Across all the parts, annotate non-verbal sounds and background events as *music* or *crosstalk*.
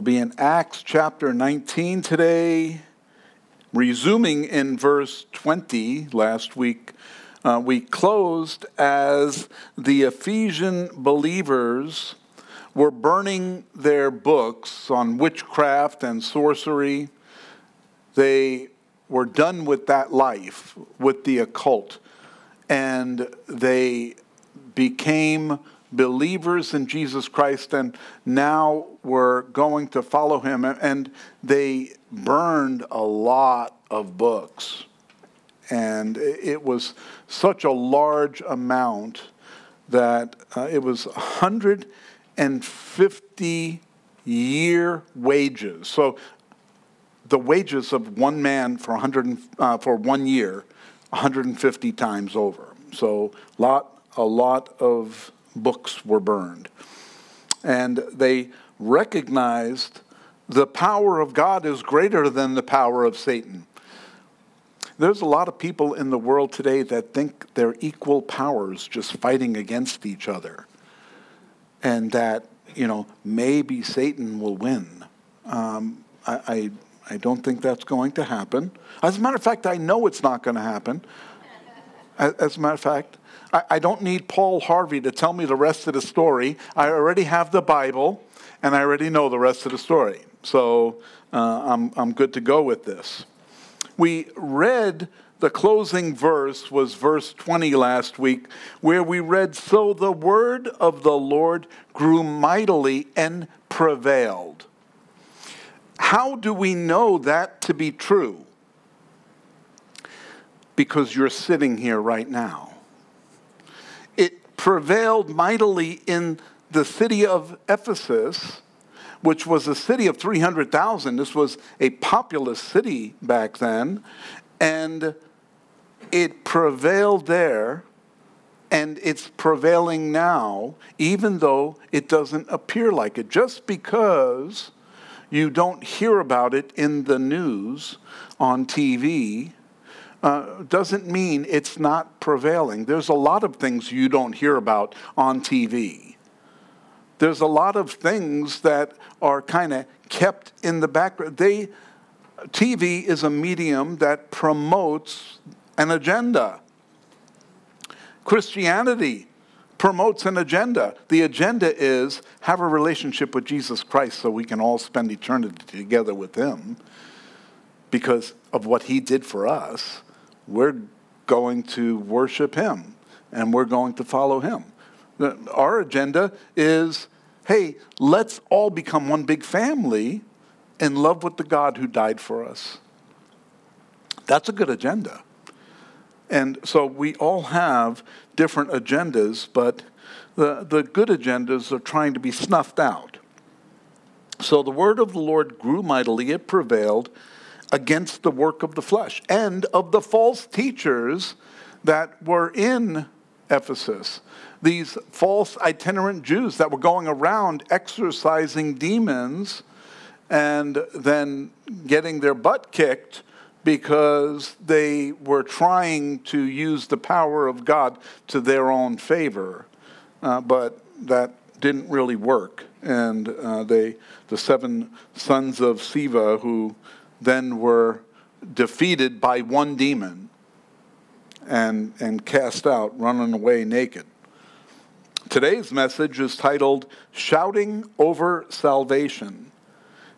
We'll be in Acts chapter 19 today, resuming in verse 20. Last week uh, we closed as the Ephesian believers were burning their books on witchcraft and sorcery. They were done with that life, with the occult, and they became believers in Jesus Christ and now were going to follow him. And they burned a lot of books. And it was such a large amount that uh, it was 150 year wages. So the wages of one man for, 100, uh, for one year, 150 times over. So lot, a lot of books were burned. And they recognized the power of God is greater than the power of Satan. There's a lot of people in the world today that think they're equal powers just fighting against each other. And that, you know, maybe Satan will win. Um, I, I, I don't think that's going to happen. As a matter of fact, I know it's not going to happen. As a matter of fact, I, don't need Paul Harvey to tell me the rest of the story. I already have the Bible, and I already know the rest of the story. So uh, I'm, I'm good to go with this. We read the closing verse was verse 20 last week, where we read, So the word of the Lord grew mightily and prevailed. How do we know that to be true? Because you're sitting here right now It prevailed mightily in the city of Ephesus, which was a city of 300,000. This was a populous city back then. And it prevailed there, and it's prevailing now, even though it doesn't appear like it. Just because you don't hear about it in the news on TV uh, doesn't mean it's not prevailing. There's a lot of things you don't hear about on TV. There's a lot of things that are kind of kept in the background. They, TV is a medium that promotes an agenda. Christianity promotes an agenda. The agenda is have a relationship with Jesus Christ so we can all spend eternity together with Him because of what He did for us we're going to worship Him and we're going to follow Him. Our agenda is hey, let's all become one big family in love with the God who died for us. That's a good agenda. And so we all have different agendas, but the, the good agendas are trying to be snuffed out. So the word of the Lord grew mightily, it prevailed against the work of the flesh and of the false teachers that were in Ephesus. These false itinerant Jews that were going around exorcising demons and then getting their butt kicked because they were trying to use the power of God to their own favor. Uh, but that didn't really work. And uh, they, the seven sons of Sceva, who then were defeated by one demon and, and cast out, running away naked. Today's message is titled Shouting Over Salvation.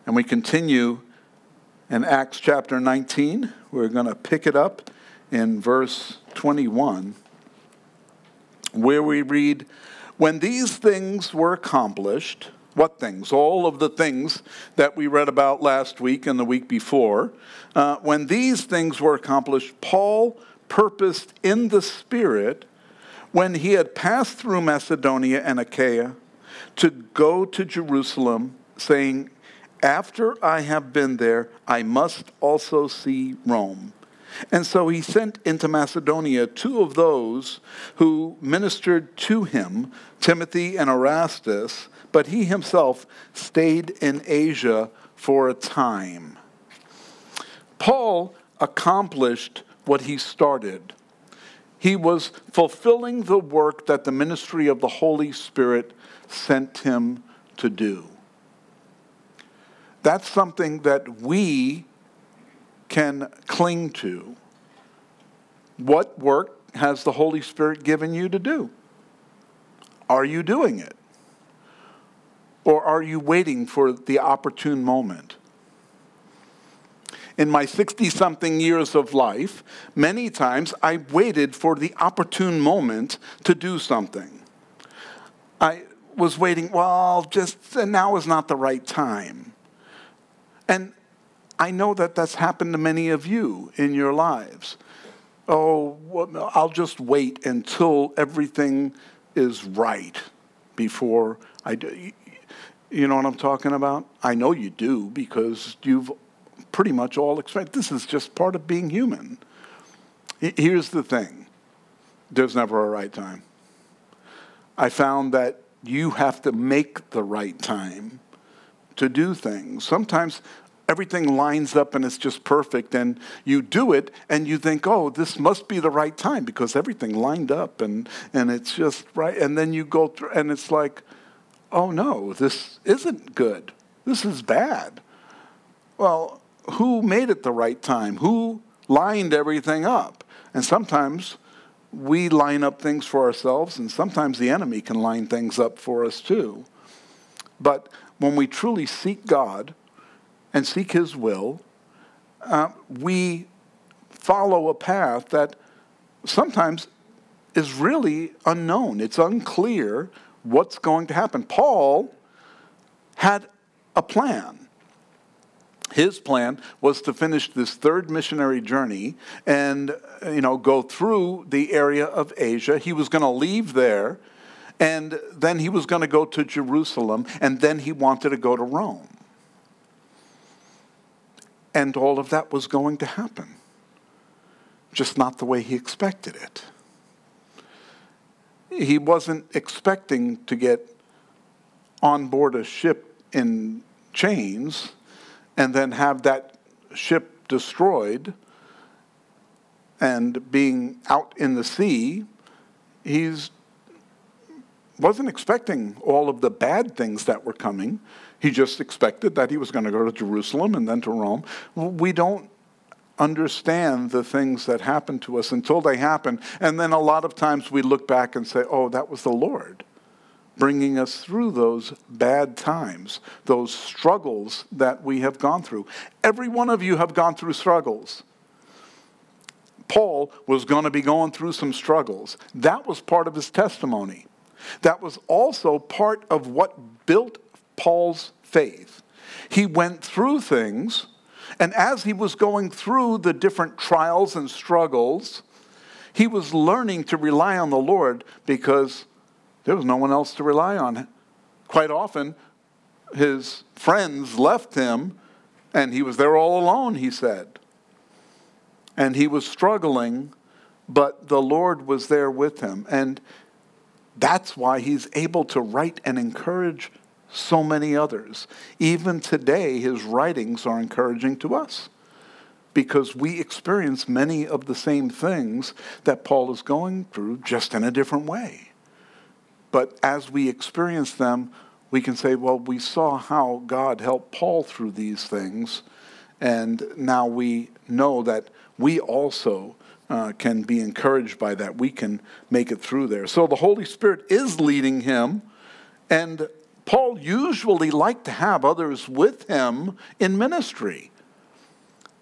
And we continue in Acts chapter 19. We're going to pick it up in verse 21, where we read, When these things were accomplished, what things? All of the things that we read about last week and the week before. Uh, when these things were accomplished, Paul purposed in the Spirit, when he had passed through Macedonia and Achaia, to go to Jerusalem, saying, After I have been there, I must also see Rome. And so he sent into Macedonia two of those who ministered to him, Timothy and Erastus but he himself stayed in Asia for a time. Paul accomplished what he started. He was fulfilling the work that the ministry of the Holy Spirit sent him to do. That's something that we can cling to. What work has the Holy Spirit given you to do? Are you doing it? Or are you waiting for the opportune moment? In my 60 something years of life, many times I waited for the opportune moment to do something. I was waiting, well, just now is not the right time. And I know that that's happened to many of you in your lives. Oh, well, I'll just wait until everything is right before I do. You know what I'm talking about? I know you do because you've pretty much all experienced. This is just part of being human. Here's the thing there's never a right time. I found that you have to make the right time to do things. Sometimes everything lines up and it's just perfect, and you do it and you think, oh, this must be the right time because everything lined up and, and it's just right. And then you go through, and it's like, oh no, this isn't good. This is bad. Well, who made it the right time? Who lined everything up? And sometimes we line up things for ourselves, and sometimes the enemy can line things up for us too. But when we truly seek God and seek His will, uh, we follow a path that sometimes is really unknown. It's unclear what's going to happen. Paul had a plan. His plan was to finish this third missionary journey and you know go through the area of Asia. He was going to leave there and then he was going to go to Jerusalem and then he wanted to go to Rome. And all of that was going to happen. Just not the way he expected it he wasn't expecting to get on board a ship in chains and then have that ship destroyed and being out in the sea he's wasn't expecting all of the bad things that were coming. He just expected that he was going to go to Jerusalem and then to Rome. We don't understand the things that happen to us until they happen. And then a lot of times we look back and say, oh, that was the Lord bringing us through those bad times, those struggles that we have gone through. Every one of you have gone through struggles. Paul was going to be going through some struggles. That was part of his testimony. That was also part of what built Paul's faith. He went through things and as he was going through the different trials and struggles, he was learning to rely on the Lord because there was no one else to rely on. Quite often, his friends left him and he was there all alone, he said. And he was struggling, but the Lord was there with him. And that's why he's able to write and encourage so many others. Even today, his writings are encouraging to us because we experience many of the same things that Paul is going through, just in a different way. But as we experience them, we can say, well, we saw how God helped Paul through these things, and now we know that we also uh, can be encouraged by that. We can make it through there. So the Holy Spirit is leading him, and Paul usually liked to have others with him in ministry.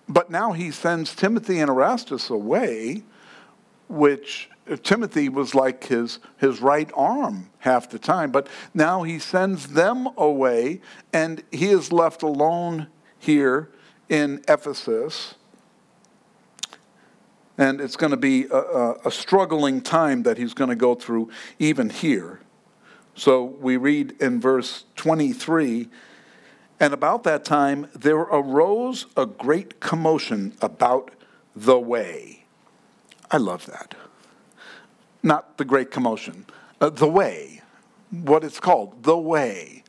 But now he sends Timothy and Erastus away, which Timothy was like his, his right arm half the time. But now he sends them away, and he is left alone here in Ephesus. And it's going to be a, a, a struggling time that he's going to go through even here. So we read in verse 23 And about that time there arose a great commotion about the way. I love that. Not the great commotion, uh, the way, what it's called, the way.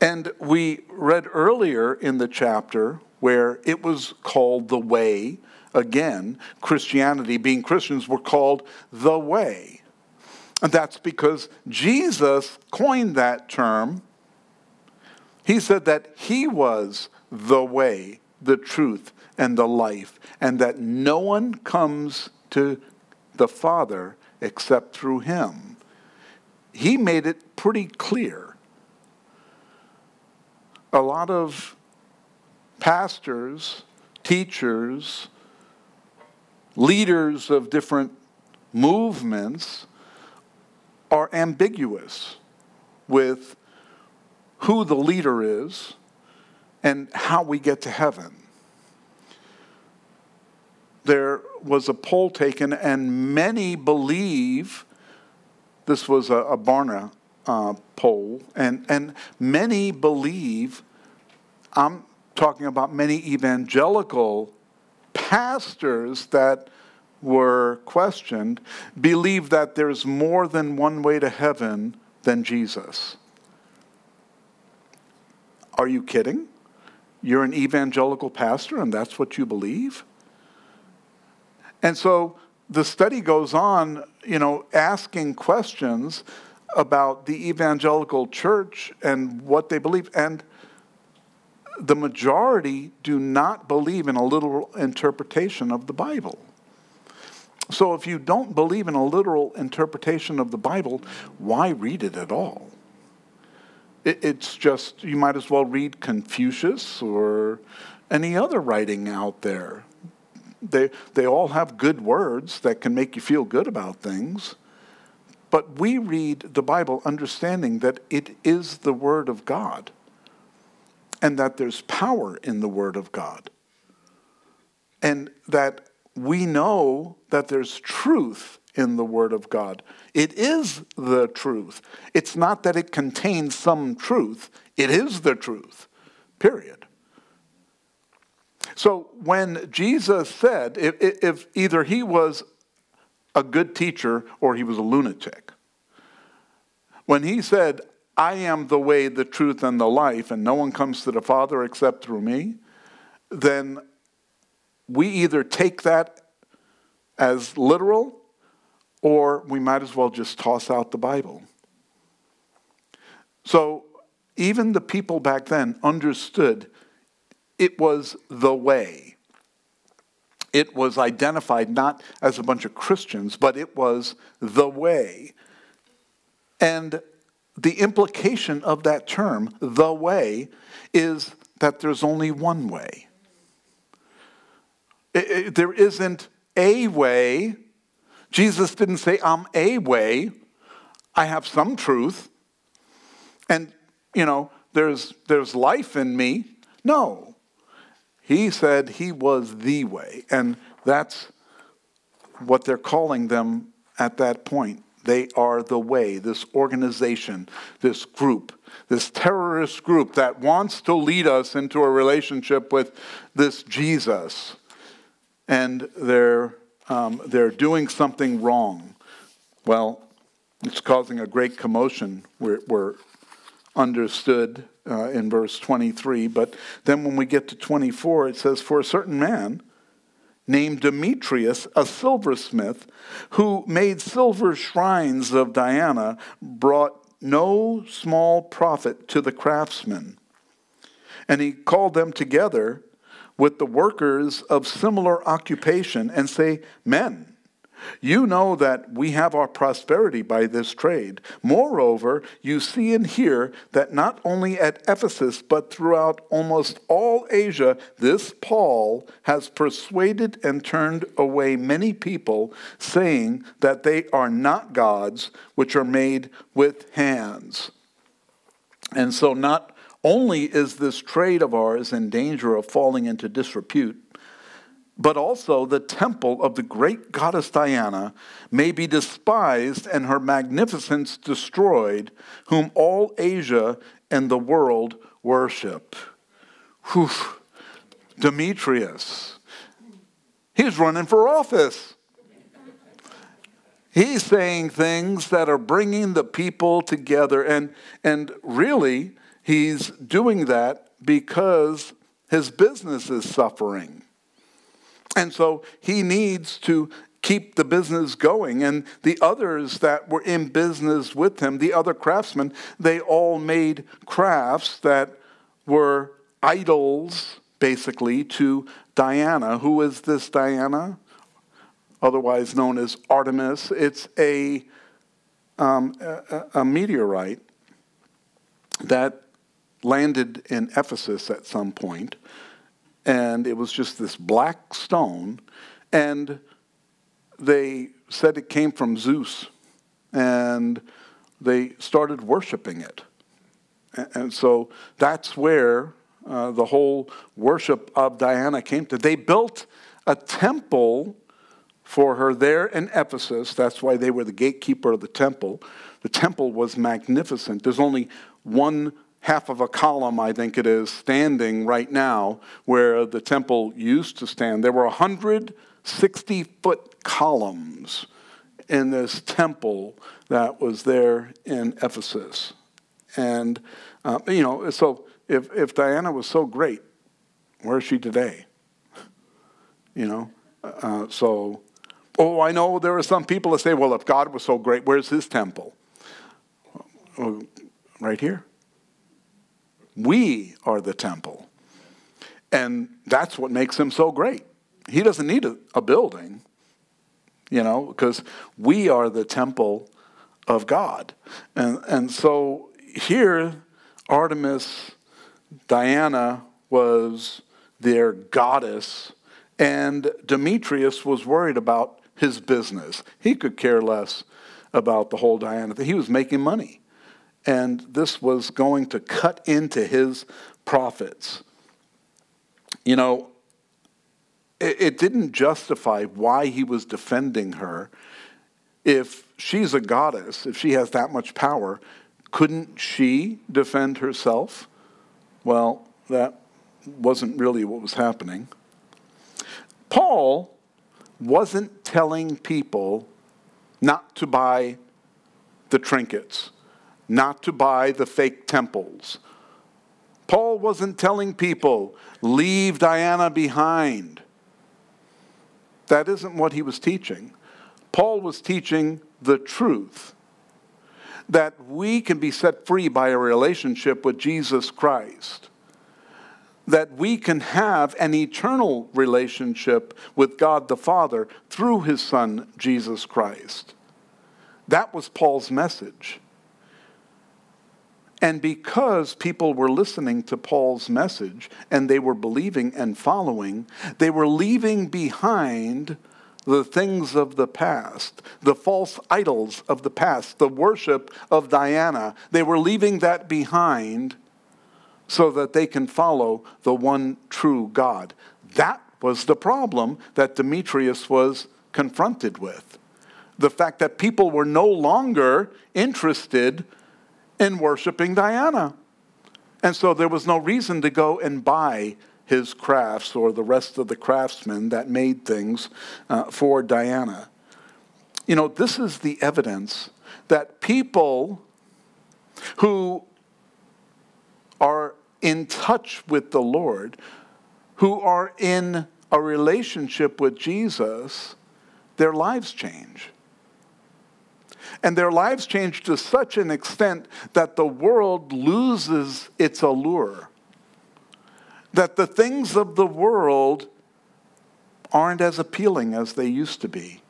And we read earlier in the chapter where it was called the way. Again, Christianity, being Christians, were called the way. And that's because Jesus coined that term. He said that he was the way, the truth, and the life, and that no one comes to the Father except through him. He made it pretty clear. A lot of pastors, teachers, leaders of different movements are ambiguous with who the leader is and how we get to heaven. There was a poll taken, and many believe this was a, a Barna uh, poll, and, and many believe, I'm talking about many evangelical pastors that were questioned, believe that there's more than one way to heaven than Jesus. Are you kidding? You're an evangelical pastor and that's what you believe? And so the study goes on, you know, asking questions about the evangelical church and what they believe. And the majority do not believe in a literal interpretation of the Bible. So if you don't believe in a literal interpretation of the Bible, why read it at all? it's just, you might as well read Confucius or any other writing out there. They, they all have good words that can make you feel good about things. But we read the Bible understanding that it is the Word of God and that there's power in the Word of God. And that we know that there's truth in the Word of God. It is the truth. It's not that it contains some truth, it is the truth, period. So when Jesus said, if, if either he was a good teacher or he was a lunatic, when he said, I am the way, the truth, and the life, and no one comes to the Father except through me, then we either take that as literal or we might as well just toss out the Bible. So even the people back then understood it was the way. It was identified not as a bunch of Christians, but it was the way. And the implication of that term, the way, is that there's only one way. It, it, there isn't a way. Jesus didn't say, I'm a way. I have some truth. And, you know, there's, there's life in me. No. He said he was the way. And that's what they're calling them at that point. They are the way, this organization, this group, this terrorist group that wants to lead us into a relationship with this Jesus. And they're, um, they're doing something wrong. Well, it's causing a great commotion. We're, we're understood uh, in verse 23. But then when we get to 24, it says, For a certain man, named Demetrius, a silversmith, who made silver shrines of Diana, brought no small profit to the craftsmen. And he called them together with the workers of similar occupation and say, Men, you know that we have our prosperity by this trade. Moreover, you see and hear that not only at Ephesus, but throughout almost all Asia, this Paul has persuaded and turned away many people, saying that they are not gods which are made with hands. And so, not only is this trade of ours in danger of falling into disrepute, but also the temple of the great goddess Diana may be despised and her magnificence destroyed, whom all Asia and the world worship. Whew. Demetrius. He's running for office. He's saying things that are bringing the people together. And, and really, he's doing that because his business is suffering. And so he needs to keep the business going. And the others that were in business with him, the other craftsmen, they all made crafts that were idols, basically, to Diana. Who is this Diana? Otherwise known as Artemis. It's a, um, a, a meteorite that landed in Ephesus at some point, and it was just this black stone, and they said it came from Zeus, and they started worshiping it. And so that's where uh, the whole worship of Diana came to. They built a temple for her there in Ephesus. That's why they were the gatekeeper of the temple. The temple was magnificent. There's only one half of a column, I think it is, standing right now where the temple used to stand. There were 160 foot columns in this temple that was there in Ephesus. And, uh, you know, so if, if Diana was so great, where is she today? You know? Uh, so, oh, I know there are some people that say, well, if God was so great, where's his temple? Well, right here. We are the temple. And that's what makes him so great. He doesn't need a, a building, you know, because we are the temple of God. And, and so here, Artemis, Diana was their goddess, and Demetrius was worried about his business. He could care less about the whole Diana thing. He was making money and this was going to cut into his profits. You know, it, it didn't justify why he was defending her. If she's a goddess, if she has that much power, couldn't she defend herself? Well, that wasn't really what was happening. Paul wasn't telling people not to buy the trinkets not to buy the fake temples. Paul wasn't telling people, leave Diana behind. That isn't what he was teaching. Paul was teaching the truth that we can be set free by a relationship with Jesus Christ, that we can have an eternal relationship with God the Father through his Son, Jesus Christ. That was Paul's message. And because people were listening to Paul's message and they were believing and following, they were leaving behind the things of the past, the false idols of the past, the worship of Diana. They were leaving that behind so that they can follow the one true God. That was the problem that Demetrius was confronted with. The fact that people were no longer interested in worshiping Diana. And so there was no reason to go and buy his crafts or the rest of the craftsmen that made things uh, for Diana. You know, this is the evidence that people who are in touch with the Lord, who are in a relationship with Jesus, their lives change. And their lives change to such an extent that the world loses its allure. That the things of the world aren't as appealing as they used to be.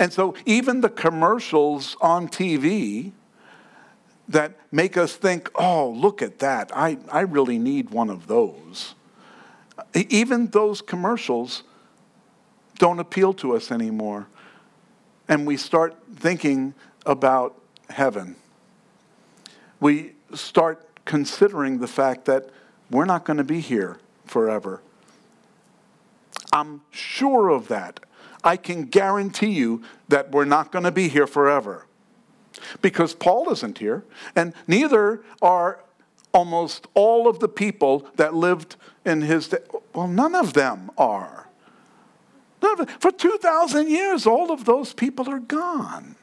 And so, even the commercials on TV that make us think, oh, look at that, I, I really need one of those. Even those commercials don't appeal to us anymore and we start thinking about heaven. We start considering the fact that we're not going to be here forever. I'm sure of that. I can guarantee you that we're not going to be here forever. Because Paul isn't here, and neither are almost all of the people that lived in his day. Well, none of them are. For 2,000 years, all of those people are gone.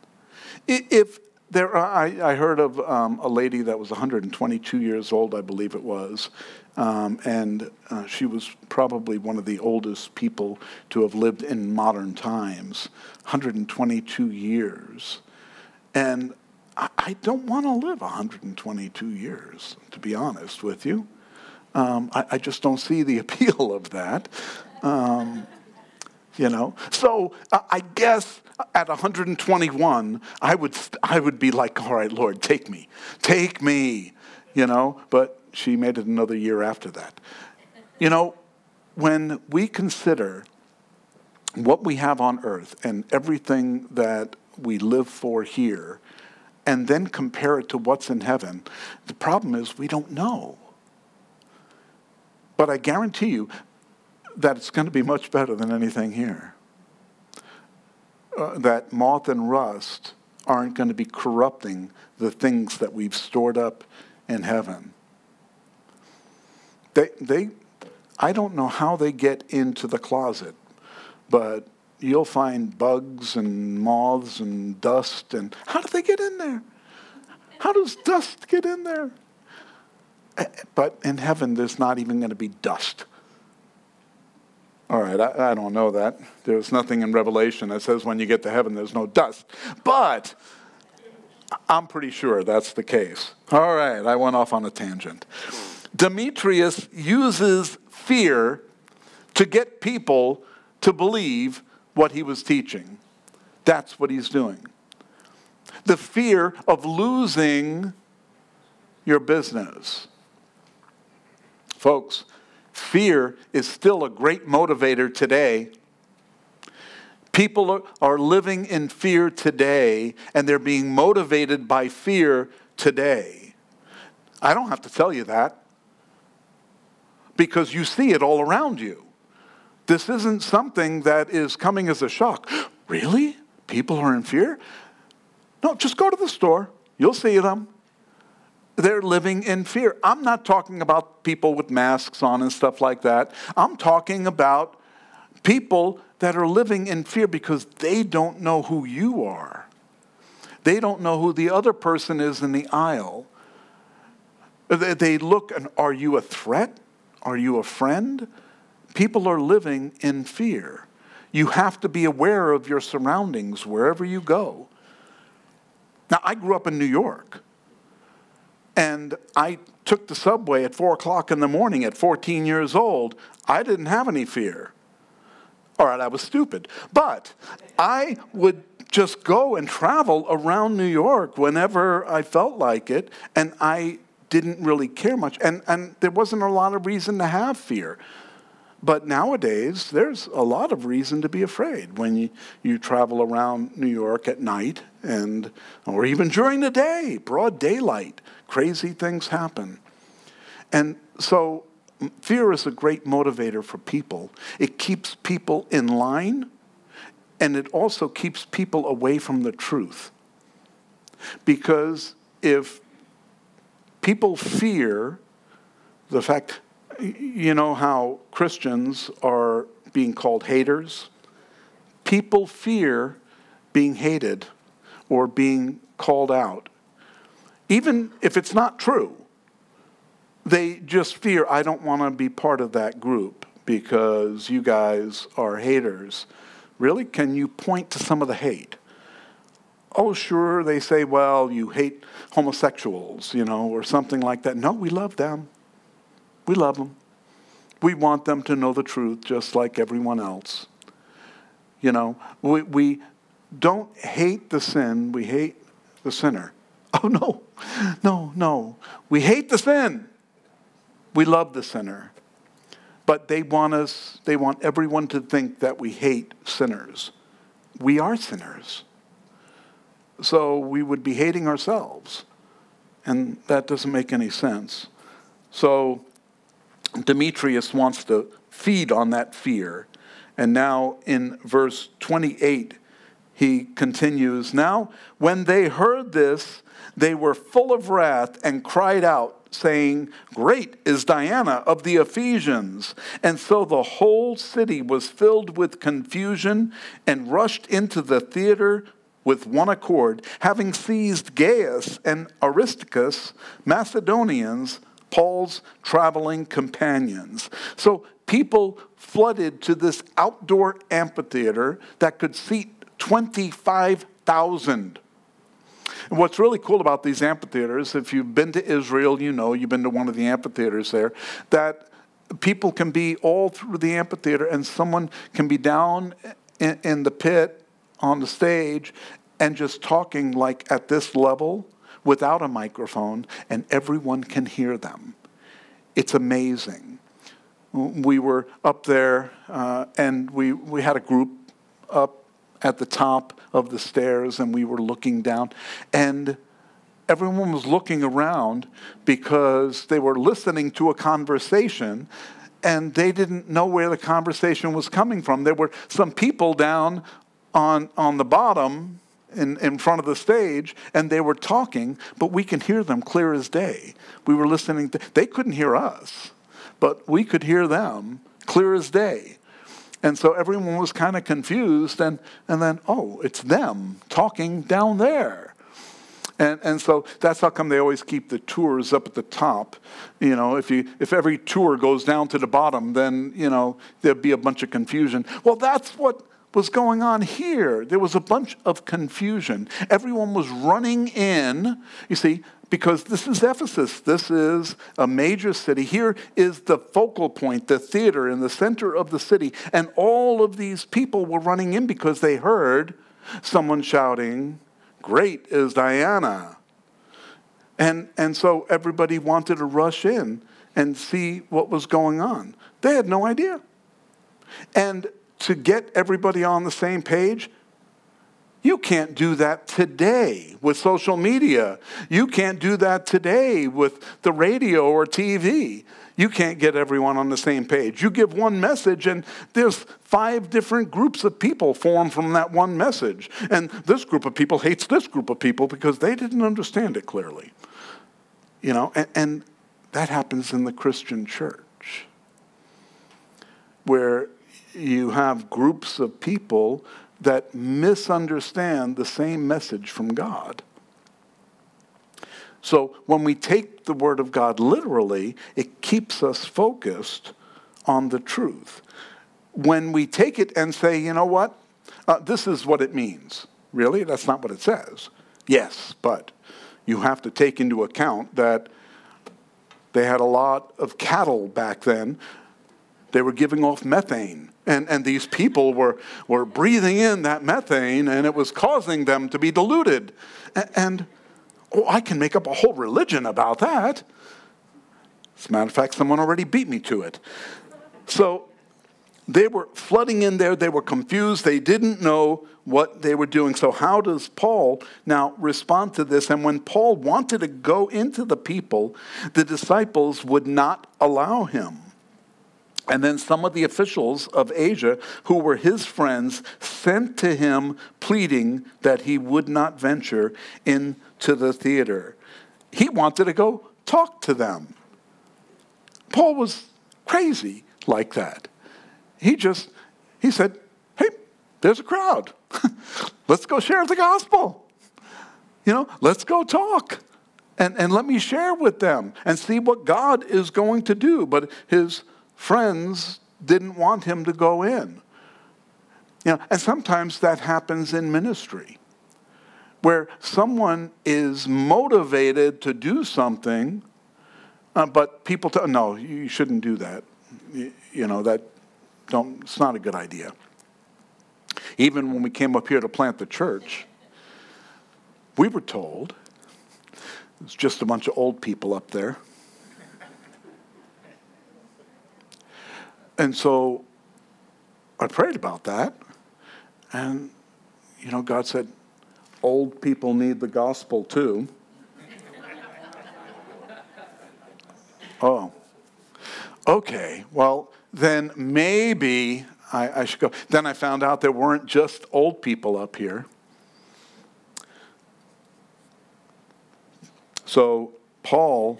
If there are, I, I heard of um, a lady that was 122 years old, I believe it was, um, and uh, she was probably one of the oldest people to have lived in modern times 122 years. And I, I don't want to live 122 years, to be honest with you. Um, I, I, just don't see the *laughs* appeal of that. Um, you know, so uh, I guess at 121, I would I would be like, all right, Lord, take me, take me, you know. But she made it another year after that. You know, when we consider what we have on earth and everything that we live for here, and then compare it to what's in heaven, the problem is we don't know. But I guarantee you that it's going to be much better than anything here. Uh, that moth and rust aren't going to be corrupting the things that we've stored up in heaven. They, they, I don't know how they get into the closet, but you'll find bugs and moths and dust. And how do they get in there? How does dust get in there? Eh, but in heaven, there's not even going to be dust. All right, I, I, don't know that. There's nothing in Revelation that says when you get to heaven, there's no dust. But I'm pretty sure that's the case. All right, I went off on a tangent. Demetrius uses fear to get people to believe what he was teaching. That's what he's doing. The fear of losing your business. Folks, fear is still a great motivator today. People are living in fear today, and they're being motivated by fear today. I don't have to tell you that because you see it all around you. This isn't something that is coming as a shock. *gasps* Really? People are in fear? No, just go to the store. You'll see them. They're living in fear. I'm not talking about people with masks on and stuff like that. I'm talking about people that are living in fear because they don't know who you are. They don't know who the other person is in the aisle. They look and are you a threat? Are you a friend? People are living in fear. You have to be aware of your surroundings wherever you go. Now, I grew up in New York, and I took the subway at 4 o'clock in the morning at 14 years old. I didn't have any fear. All right, I was stupid. But I would just go and travel around New York whenever I felt like it, and I didn't really care much. And, and there wasn't a lot of reason to have fear. But nowadays, there's a lot of reason to be afraid when you, you travel around New York at night and or even during the day, broad daylight. Crazy things happen. And so fear is a great motivator for people. It keeps people in line and it also keeps people away from the truth. Because if people fear the fact, you know how Christians are being called haters? People fear being hated or being called out. Even if it's not true, they just fear, I don't want to be part of that group because you guys are haters. Really? Can you point to some of the hate? oh, sure, they say, well, you hate homosexuals, you know, or something like that. No, we love them. We love them. We want them to know the truth just like everyone else. You know, we, we don't hate the sin, we hate the sinner. *laughs* Oh, no, no, no. We hate the sin. We love the sinner. But they want us, they want everyone to think that we hate sinners. We are sinners. So we would be hating ourselves. And that doesn't make any sense. So Demetrius wants to feed on that fear. And now in verse 28, he continues Now, when they heard this, they were full of wrath and cried out, saying, Great is Diana of the Ephesians. And so the whole city was filled with confusion and rushed into the theater with one accord, having seized Gaius and Aristarchus, Macedonians, Paul's traveling companions. So people flooded to this outdoor amphitheater that could seat 25,000. And what's really cool about these amphitheaters, if you've been to Israel, you know, you've been to one of the amphitheaters there, that people can be all through the amphitheater and someone can be down in, in the pit on the stage and just talking like at this level without a microphone, and everyone can hear them. It's amazing. We were up there, uh, and we, we had a group up at the top of the stairs, and we were looking down, and everyone was looking around because they were listening to a conversation and they didn't know where the conversation was coming from. There were some people down on, on the bottom in, in front of the stage and they were talking, but we can hear them clear as day. We were listening to, they couldn't hear us, but we could hear them clear as day. And so everyone was kind of confused, and, and then, oh, it's them talking down there. And, and so that's how come they always keep the tours up at the top. You know, if, you, if every tour goes down to the bottom, then, you know, there'd be a bunch of confusion. Well, that's what was going on here. There was a bunch of confusion. Everyone was running in, you see, because this is Ephesus. This is a major city. Here is the focal point, the theater in the center of the city. And all of these people were running in because they heard someone shouting, Great is Diana. And, and so everybody wanted to rush in and see what was going on. They had no idea. And to get everybody on the same page, you can't do that today with social media. You can't do that today with the radio or TV. You can't get everyone on the same page. You give one message, and there's five different groups of people form from that one message. And this group of people hates this group of people because they didn't understand it clearly. You know, and, and that happens in the Christian church, where you have groups of people that misunderstand the same message from God. So when we take the Word of God literally, it keeps us focused on the truth. When we take it and say, you know what, uh, this is what it means. Really? That's not what it says. Yes, but you have to take into account that they had a lot of cattle back then. They were giving off methane and, and these people were, were breathing in that methane and it was causing them to be diluted. And, and oh, I can make up a whole religion about that. As a matter of fact, someone already beat me to it. So they were flooding in there. They were confused. They didn't know what they were doing. So, how does Paul now respond to this? And when Paul wanted to go into the people, the disciples would not allow him. And then some of the officials of Asia, who were his friends, sent to him pleading that he would not venture into the theater. He wanted to go talk to them. Paul was crazy like that. He just, he said, hey, there's a crowd. *laughs* let's go share the gospel. You know, let's go talk. And, and let me share with them and see what God is going to do. But his friends didn't want him to go in. You know, and sometimes that happens in ministry, where someone is motivated to do something, uh, but people tell, no, you shouldn't do that. You, you know, that don't, it's not a good idea. Even when we came up here to plant the church, we were told, it's just a bunch of old people up there. And so I prayed about that. And, you know, God said, old people need the gospel too. oh. Okay, well, then maybe I, I, should go. Then I found out there weren't just old people up here. So Paul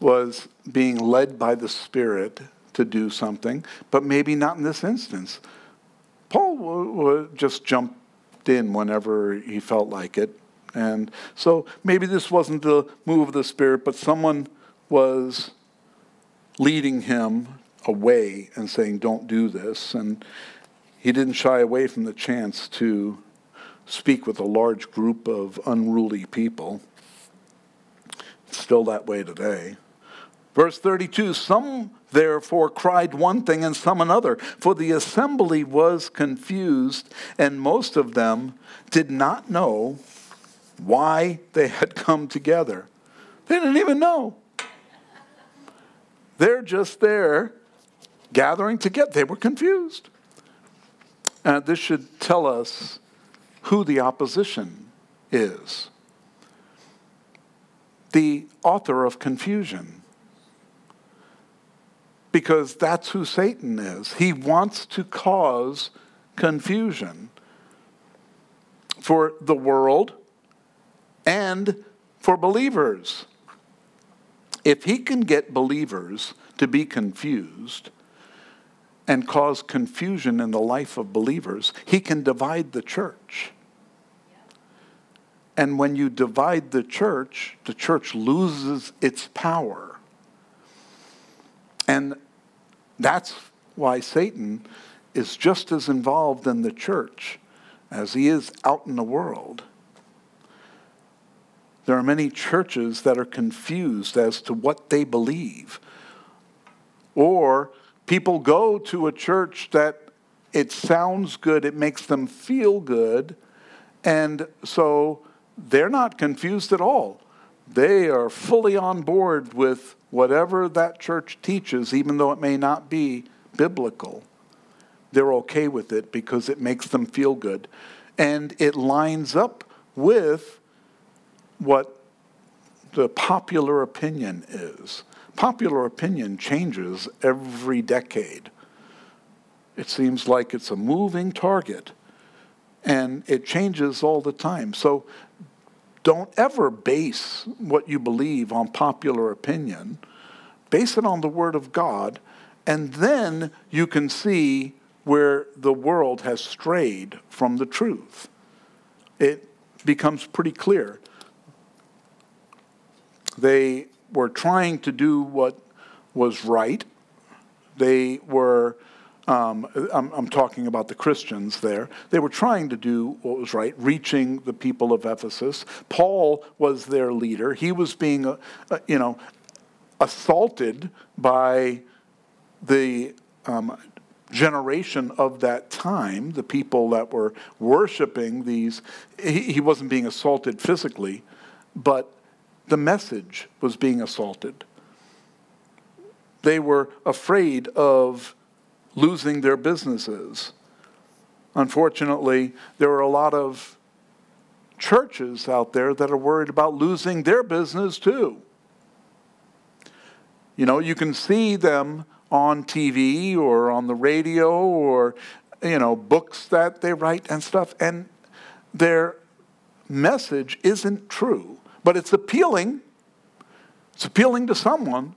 was being led by the Spirit to do something, but maybe not in this instance. Paul w- w- just jumped in whenever he felt like it. And so maybe this wasn't the move of the Spirit, but someone was leading him away and saying, Don't do this. And he didn't shy away from the chance to speak with a large group of unruly people. It's still that way today. Verse 32 Some therefore cried one thing and some another, for the assembly was confused, and most of them did not know why they had come together. They didn't even know. They're just there gathering together. They were confused. Uh, this should tell us who the opposition is the author of confusion. Because that's who Satan is. He wants to cause confusion for the world and for believers. If he can get believers to be confused and cause confusion in the life of believers, he can divide the church. And when you divide the church, the church loses its power. And that's why Satan is just as involved in the church as he is out in the world. There are many churches that are confused as to what they believe. Or people go to a church that it sounds good, it makes them feel good, and so they're not confused at all. They are fully on board with whatever that church teaches, even though it may not be biblical. They're okay with it because it makes them feel good. And it lines up with what the popular opinion is. Popular opinion changes every decade. It seems like it's a moving target and it changes all the time. So don't ever base what you believe on popular opinion. Base it on the Word of God, and then you can see where the world has strayed from the truth. It becomes pretty clear. They were trying to do what was right. They were um, I'm, I'm, talking about the Christians there. They were trying to do what was right, reaching the people of Ephesus. Paul was their leader. He was being, uh, uh, you know, assaulted by the um, generation of that time, the people that were worshiping these. He, he wasn't being assaulted physically, but the message was being assaulted. They were afraid of losing their businesses. Unfortunately, there are a lot of churches out there that are worried about losing their business too. You know, you can see them on TV or on the radio or, you know, books that they write and stuff, and their message isn't true, but it's appealing. It's appealing to someone,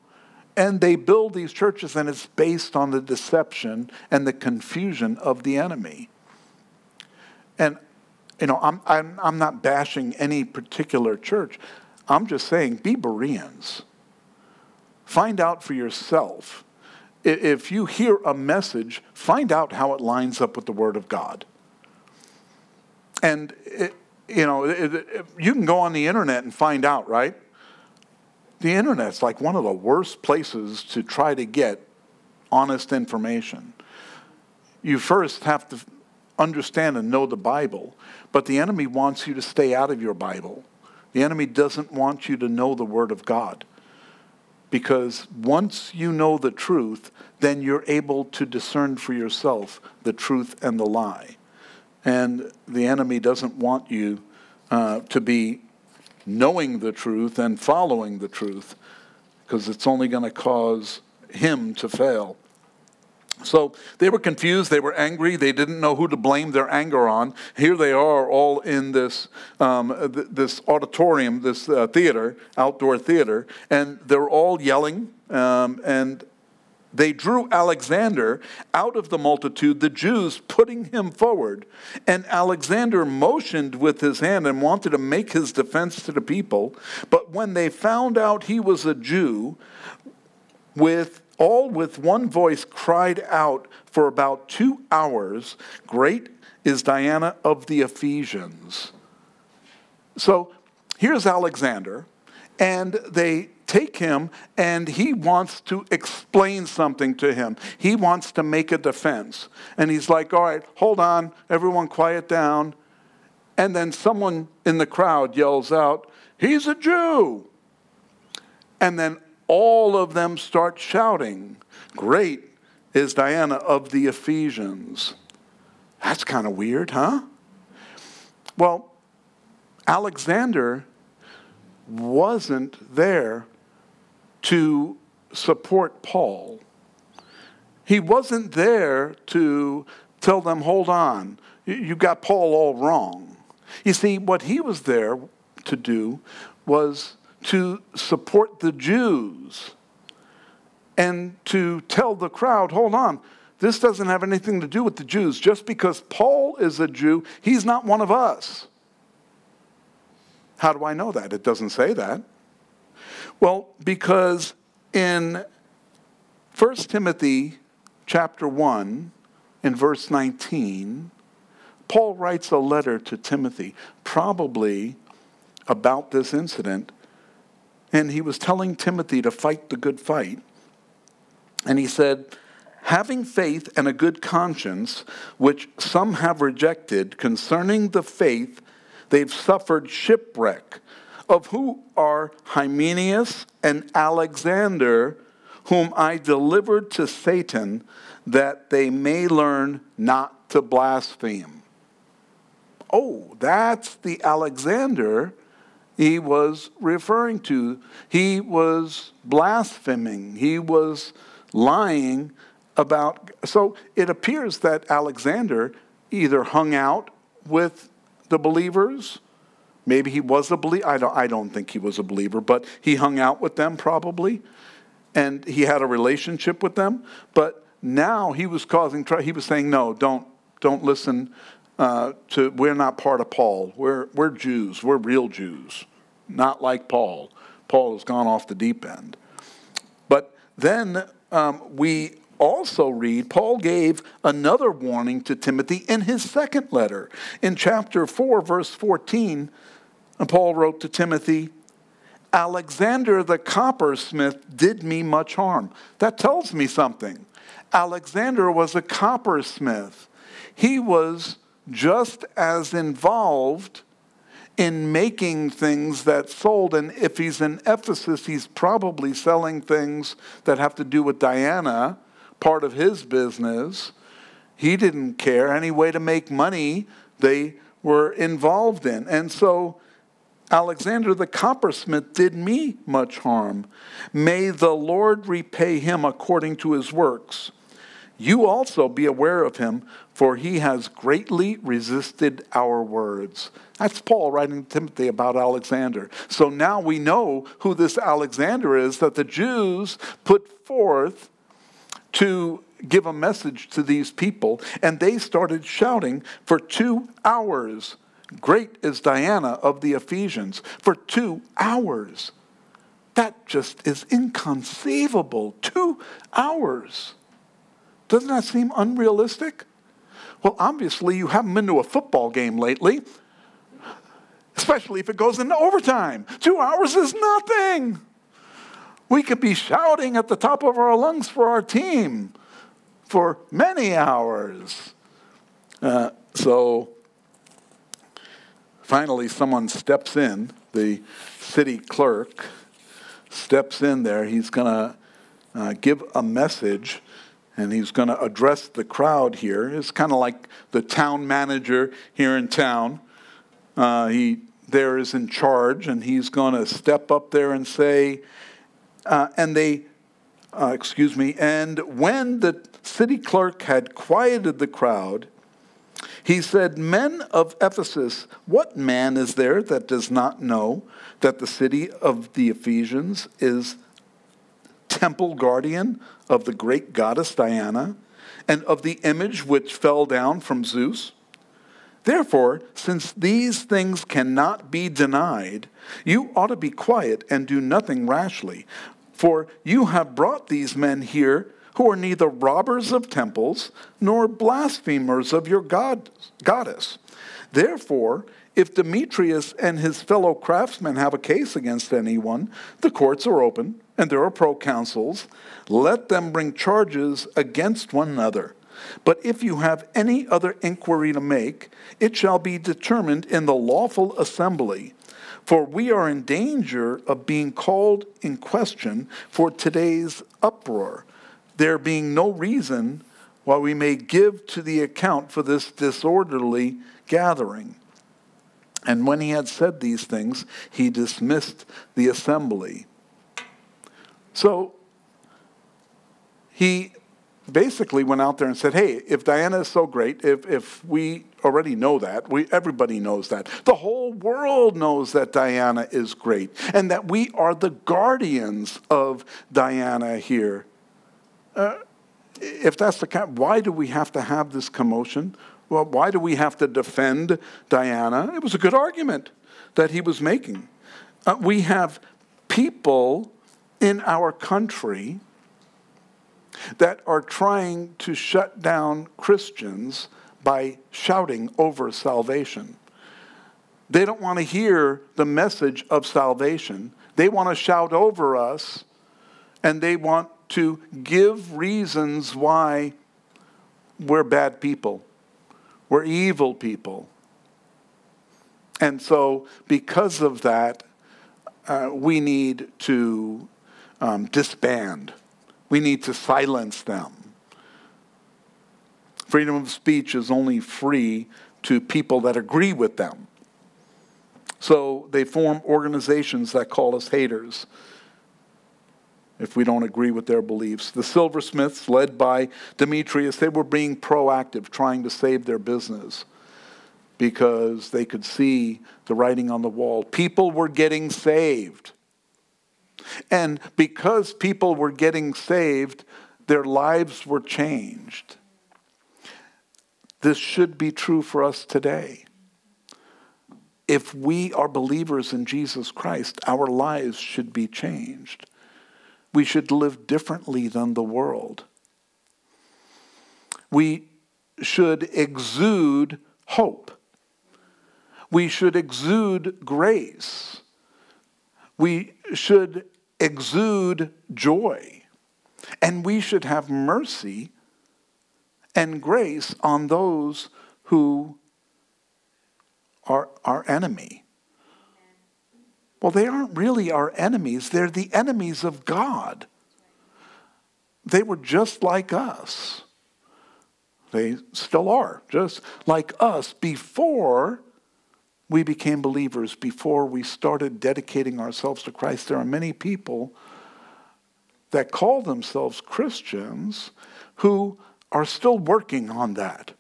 and they build these churches, and it's based on the deception and the confusion of the enemy. And, you know, I'm, I'm, I'm not bashing any particular church. I'm just saying, be Bereans. Find out for yourself. If you hear a message, find out how it lines up with the Word of God. And, it, you know, it, it, you can go on the internet and find out, right? The internet's like one of the worst places to try to get honest information. You first have to understand and know the Bible, but the enemy wants you to stay out of your Bible. The enemy doesn't want you to know the Word of God. Because once you know the truth, then you're able to discern for yourself the truth and the lie. And the enemy doesn't want you uh, to be knowing the truth and following the truth because it's only going to cause him to fail. So they were confused, they were angry, they didn't know who to blame their anger on. Here they are, all in this, um, th- this auditorium, this uh, theater, outdoor theater, and they're all yelling um, and they drew Alexander out of the multitude, the Jews putting him forward. And Alexander motioned with his hand and wanted to make his defense to the people. But when they found out he was a Jew, with all with one voice cried out for about two hours, Great is Diana of the Ephesians. So here's Alexander, and they take him and he wants to explain something to him. He wants to make a defense. And he's like, All right, hold on, everyone quiet down. And then someone in the crowd yells out, He's a Jew. And then all of them start shouting, Great is Diana of the Ephesians. That's kind of weird, huh? Well, Alexander wasn't there to support Paul. He wasn't there to tell them, hold on, you got Paul all wrong. You see, what he was there to do was to support the Jews and to tell the crowd, hold on, this doesn't have anything to do with the Jews. Just because Paul is a Jew, he's not one of us. How do I know that? It doesn't say that. Well, because in 1 Timothy chapter 1, in verse 19, Paul writes a letter to Timothy, probably about this incident. And he was telling Timothy to fight the good fight. And he said, having faith and a good conscience, which some have rejected, concerning the faith, they've suffered shipwreck of who are Hymenaeus and Alexander, whom I delivered to Satan, that they may learn not to blaspheme. Oh, that's the Alexander he was referring to. He was blaspheming, he was lying about. So it appears that Alexander either hung out with the believers Maybe he was a believer. I don't, I don't think he was a believer, but he hung out with them probably. And he had a relationship with them. But now he was causing trouble. He was saying, no, don't, don't listen uh, to, we're not part of Paul. We're, we're Jews. We're real Jews. Not like Paul. Paul has gone off the deep end. But then um, we also read, Paul gave another warning to Timothy in his second letter. In chapter 4, verse 14, and Paul wrote to Timothy, Alexander the coppersmith did me much harm. That tells me something. Alexander was a coppersmith. He was just as involved in making things that sold. And if he's in Ephesus, he's probably selling things that have to do with Diana, part of his business. He didn't care. Any way to make money, they were involved in. And so Alexander the coppersmith did me much harm. May the Lord repay him according to his works. You also be aware of him, for he has greatly resisted our words. That's Paul writing to Timothy about Alexander. So now we know who this Alexander is that the Jews put forth to give a message to these people, and they started shouting for two hours Great is Diana of the Ephesians for two hours. That just is inconceivable. Two hours. Doesn't that seem unrealistic? Well, obviously, you haven't been to a football game lately, especially if it goes into overtime. Two hours is nothing. We could be shouting at the top of our lungs for our team for many hours. Uh, so, Finally, someone steps in, the city clerk steps in there. He's going to uh, give a message and he's going to address the crowd here. It's kind of like the town manager here in town. Uh, he there is in charge, and he's going to step up there and say, uh, and they, uh, excuse me, and when the city clerk had quieted the crowd, he said, Men of Ephesus, what man is there that does not know that the city of the Ephesians is temple guardian of the great goddess Diana and of the image which fell down from Zeus? Therefore, since these things cannot be denied, you ought to be quiet and do nothing rashly. For you have brought these men here who are neither robbers of temples nor blasphemers of your god, goddess. Therefore, if Demetrius and his fellow craftsmen have a case against anyone, the courts are open and there are proconsuls. Let them bring charges against one another. But if you have any other inquiry to make, it shall be determined in the lawful assembly. For we are in danger of being called in question for today's uproar, there being no reason why we may give to the account for this disorderly gathering. And when he had said these things, he dismissed the assembly. So he basically went out there and said, hey, if Diana is so great, if, if we already know that, we, everybody knows that, the whole world knows that Diana is great, and that we are the guardians of Diana here. Uh, if that's the kind, why do we have to have this commotion? Well, why do we have to defend Diana? It was a good argument that he was making. Uh, we have people in our country that are trying to shut down Christians by shouting over salvation. They don't want to hear the message of salvation. They want to shout over us and they want to give reasons why we're bad people, we're evil people. And so, because of that, uh, we need to um, disband. We need to silence them. Freedom of speech is only free to people that agree with them. So they form organizations that call us haters if we don't agree with their beliefs. The silversmiths, led by Demetrius, they were being proactive, trying to save their business because they could see the writing on the wall. People were getting saved. And because people were getting saved, their lives were changed. This should be true for us today. If we are believers in Jesus Christ, our lives should be changed. We should live differently than the world. We should exude hope. We should exude grace. We should exude joy. And we should have mercy and grace on those who are our enemy. Well, they aren't really our enemies, they're the enemies of God. They were just like us. They still are, just like us before we became believers, before we started dedicating ourselves to Christ. There are many people that call themselves Christians who are still working on that.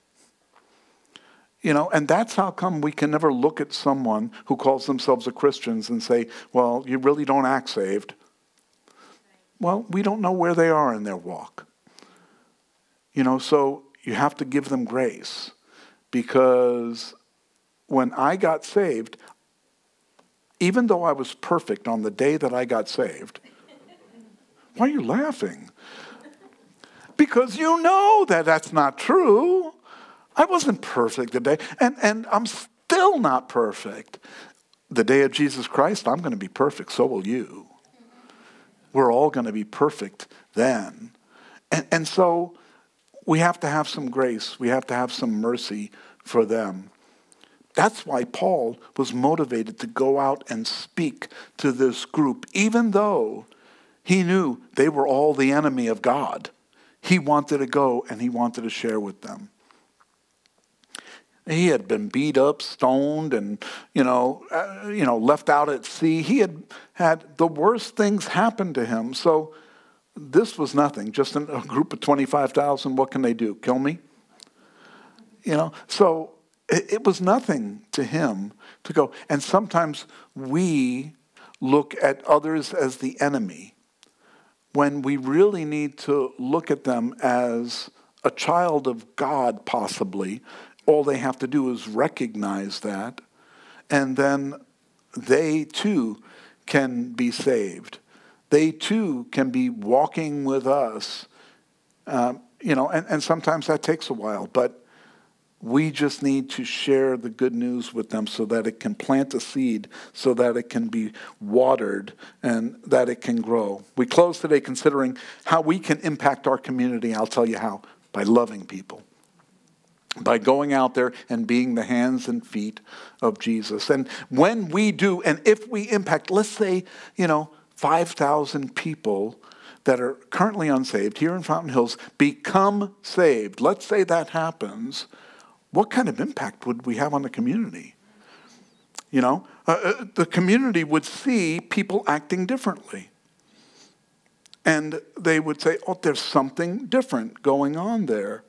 You know, and that's how come we can never look at someone who calls themselves a Christian and say, well, you really don't act saved. Well, we don't know where they are in their walk. You know, so you have to give them grace because when I got saved, even though I was perfect on the day that I got saved, why are you laughing? Because you know that that's not true. I wasn't perfect the day, and, and I'm still not perfect. The day of Jesus Christ, I'm going to be perfect, so will you. We're all going to be perfect then. And, and so we have to have some grace, we have to have some mercy for them. That's why Paul was motivated to go out and speak to this group, even though he knew they were all the enemy of God. He wanted to go and he wanted to share with them. He had been beat up, stoned, and you know, uh, you know, left out at sea. He had had the worst things happen to him. So this was nothing. Just a group of twenty-five thousand. What can they do? Kill me? You know. So it, it was nothing to him to go. And sometimes we look at others as the enemy when we really need to look at them as a child of God, possibly, all they have to do is recognize that, and then they too can be saved. They too can be walking with us Um, you know, and, and sometimes that takes a while, but we just need to share the good news with them so that it can plant a seed, so that it can be watered, and that it can grow. We close today considering how we can impact our community. I'll tell you how by loving people, by going out there and being the hands and feet of Jesus. And when we do, and if we impact, let's say, you know, 5,000 people that are currently unsaved here in Fountain Hills become saved, let's say that happens what kind of impact would we have on the community? You know, uh, uh, the community would see people acting differently. And they would say, oh, there's something different going on there.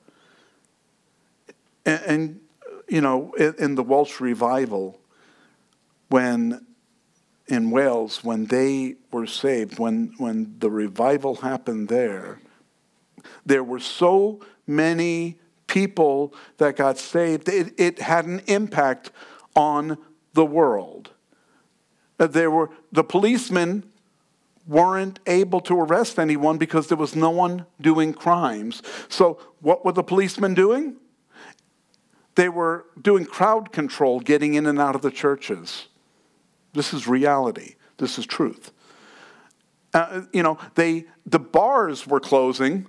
And, and you know, in, in the Welsh revival, when in Wales, when they were saved, when, when the revival happened there, there were so many people that got saved, it, it had an impact on the world. Uh, there were the policemen weren't able to arrest anyone because there was no one doing crimes. So what were the policemen doing? They were doing crowd control, getting in and out of the churches. This is reality. This is truth. Uh, you know, they the bars were closing.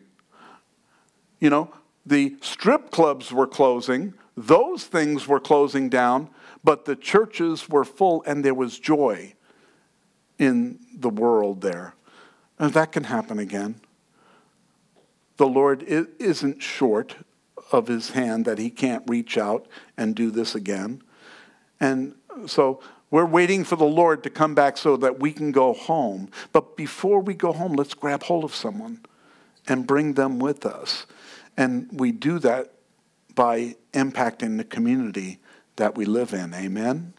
You know, the strip clubs were closing, those things were closing down, but the churches were full and there was joy in the world there. And that can happen again. The Lord isn't short of his hand that he can't reach out and do this again. And so we're waiting for the Lord to come back so that we can go home. But before we go home, let's grab hold of someone and bring them with us. And we do that by impacting the community that we live in. Amen?